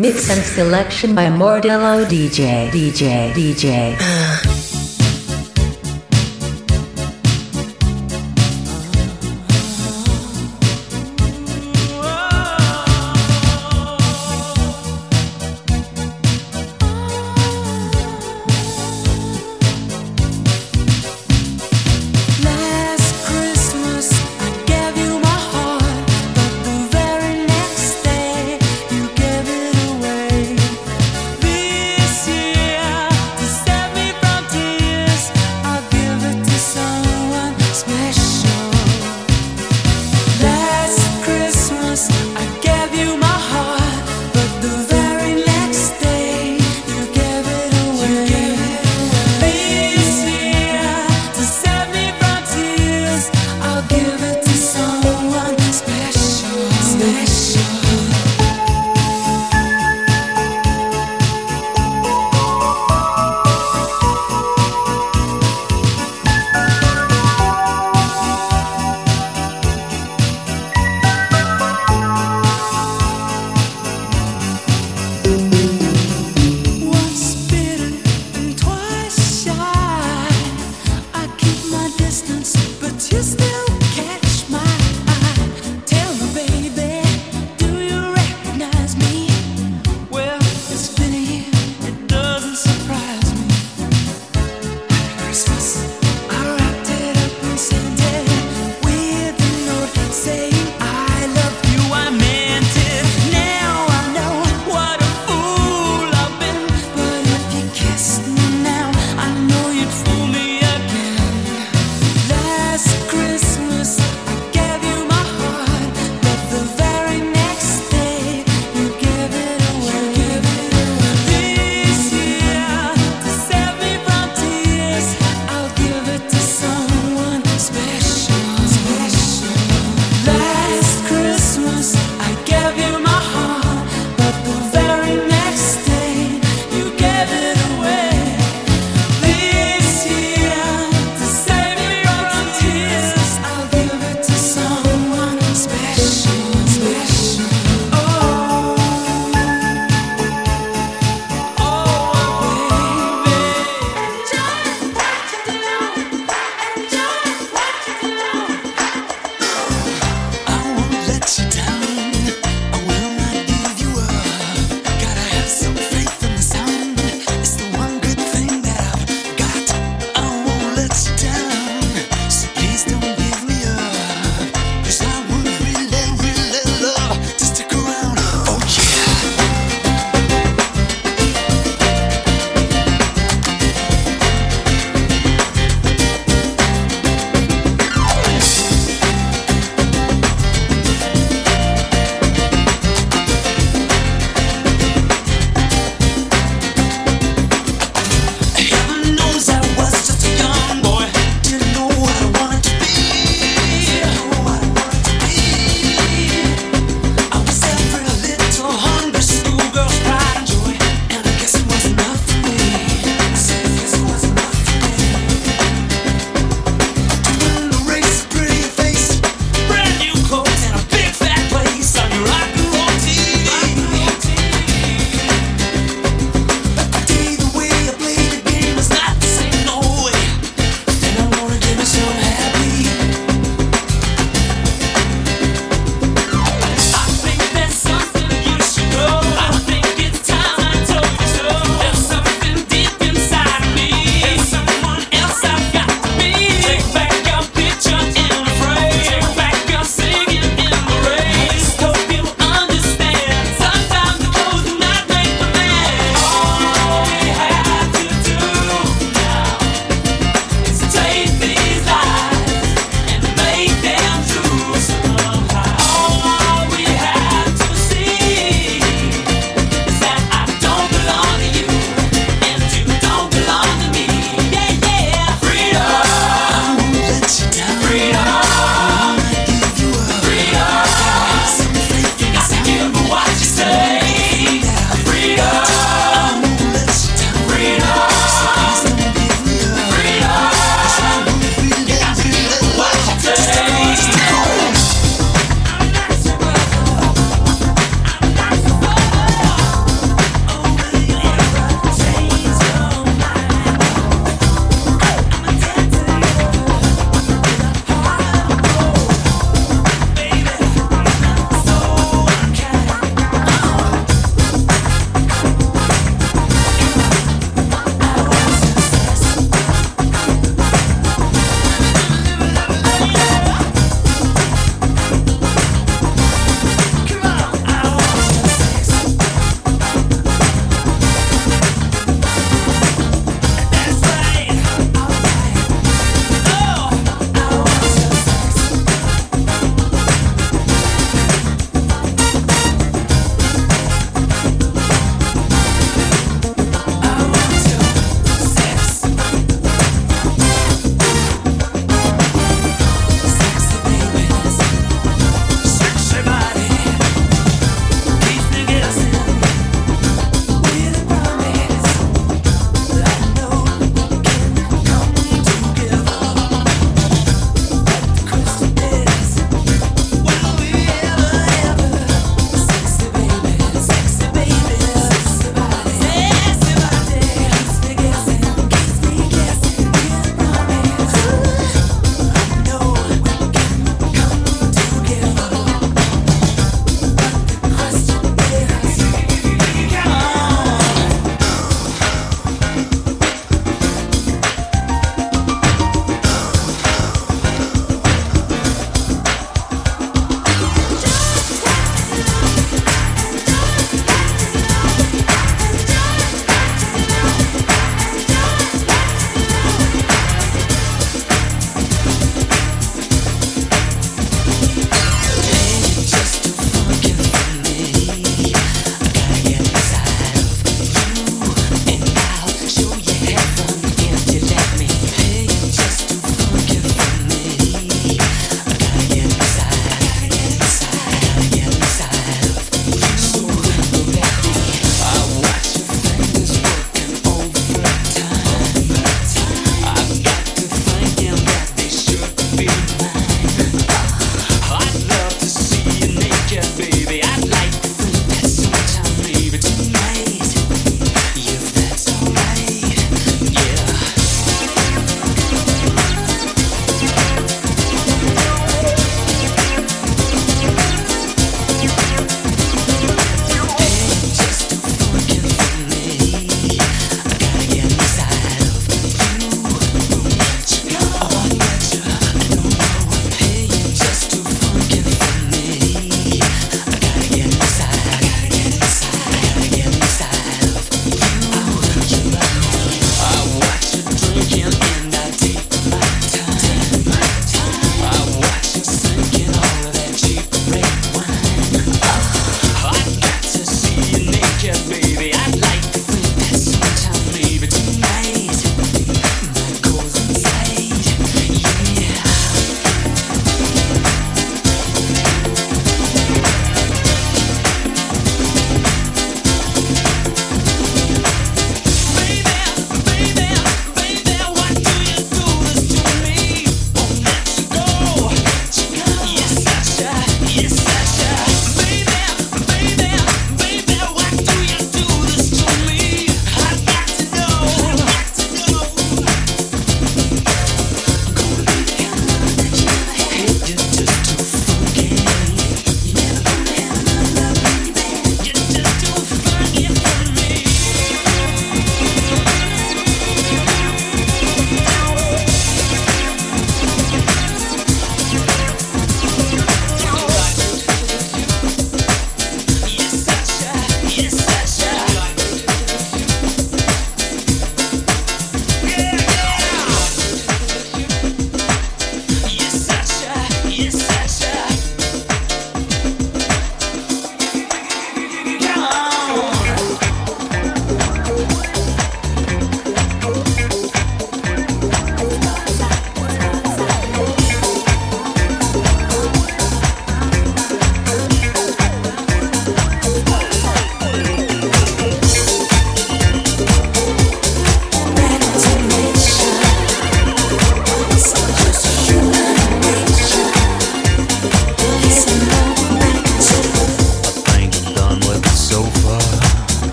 Mix and selection by Mordello DJ. DJ. DJ.